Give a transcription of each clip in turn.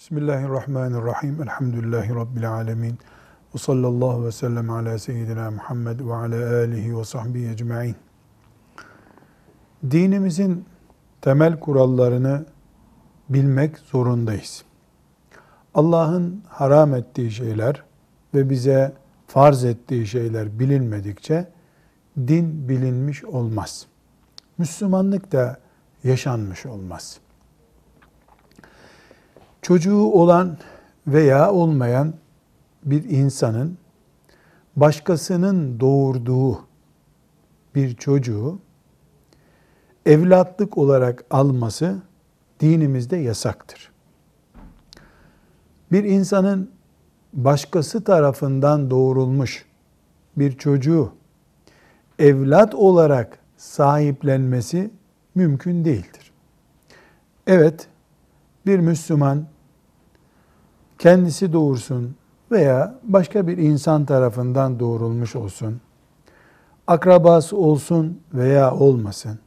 Bismillahirrahmanirrahim. Elhamdülillahi Rabbil alemin. Ve sallallahu ve sellem ala seyyidina Muhammed ve ala alihi ve sahbihi ecma'in. Dinimizin temel kurallarını bilmek zorundayız. Allah'ın haram ettiği şeyler ve bize farz ettiği şeyler bilinmedikçe din bilinmiş olmaz. Müslümanlık da yaşanmış olmaz. Çocuğu olan veya olmayan bir insanın başkasının doğurduğu bir çocuğu evlatlık olarak alması dinimizde yasaktır. Bir insanın başkası tarafından doğurulmuş bir çocuğu evlat olarak sahiplenmesi mümkün değildir. Evet, bir Müslüman kendisi doğursun veya başka bir insan tarafından doğurulmuş olsun, akrabası olsun veya olmasın,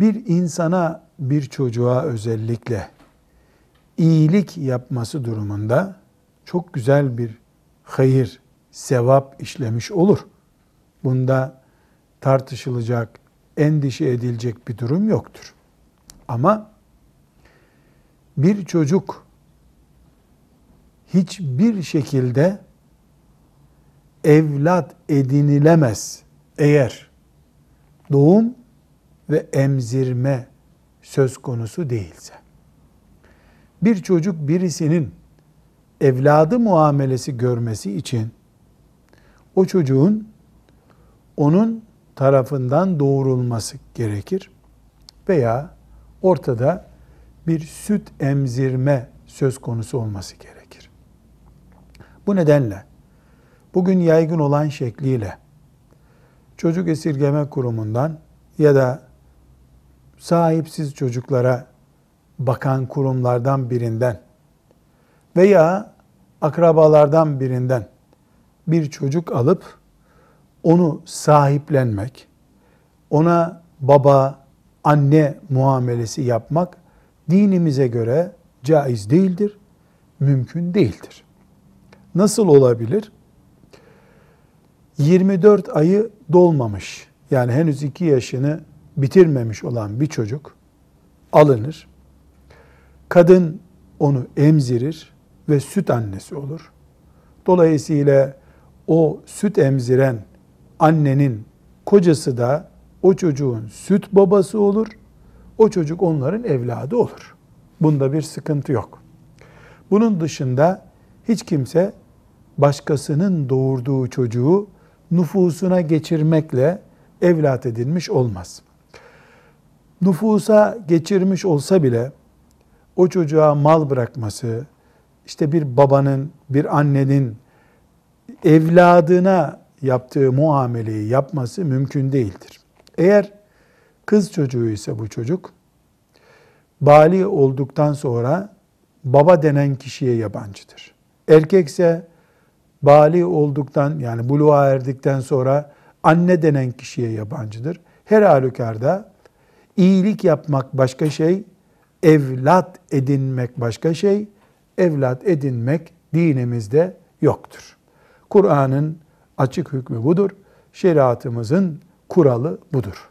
bir insana, bir çocuğa özellikle iyilik yapması durumunda çok güzel bir hayır, sevap işlemiş olur. Bunda tartışılacak, endişe edilecek bir durum yoktur. Ama bir çocuk hiçbir şekilde evlat edinilemez eğer doğum ve emzirme söz konusu değilse. Bir çocuk birisinin evladı muamelesi görmesi için o çocuğun onun tarafından doğurulması gerekir veya ortada bir süt emzirme söz konusu olması gerekir. Bu nedenle bugün yaygın olan şekliyle çocuk esirgeme kurumundan ya da sahipsiz çocuklara bakan kurumlardan birinden veya akrabalardan birinden bir çocuk alıp onu sahiplenmek, ona baba, anne muamelesi yapmak dinimize göre caiz değildir, mümkün değildir. Nasıl olabilir? 24 ayı dolmamış, yani henüz 2 yaşını bitirmemiş olan bir çocuk alınır. Kadın onu emzirir ve süt annesi olur. Dolayısıyla o süt emziren annenin kocası da o çocuğun süt babası olur. O çocuk onların evladı olur. Bunda bir sıkıntı yok. Bunun dışında hiç kimse başkasının doğurduğu çocuğu nüfusuna geçirmekle evlat edinmiş olmaz. Nüfusa geçirmiş olsa bile o çocuğa mal bırakması, işte bir babanın, bir annenin evladına yaptığı muameleyi yapması mümkün değildir. Eğer kız çocuğu ise bu çocuk, bali olduktan sonra baba denen kişiye yabancıdır. Erkekse bali olduktan yani buluğa erdikten sonra anne denen kişiye yabancıdır. Her halükarda iyilik yapmak başka şey, evlat edinmek başka şey, evlat edinmek dinimizde yoktur. Kur'an'ın açık hükmü budur. Şeriatımızın kuralı budur.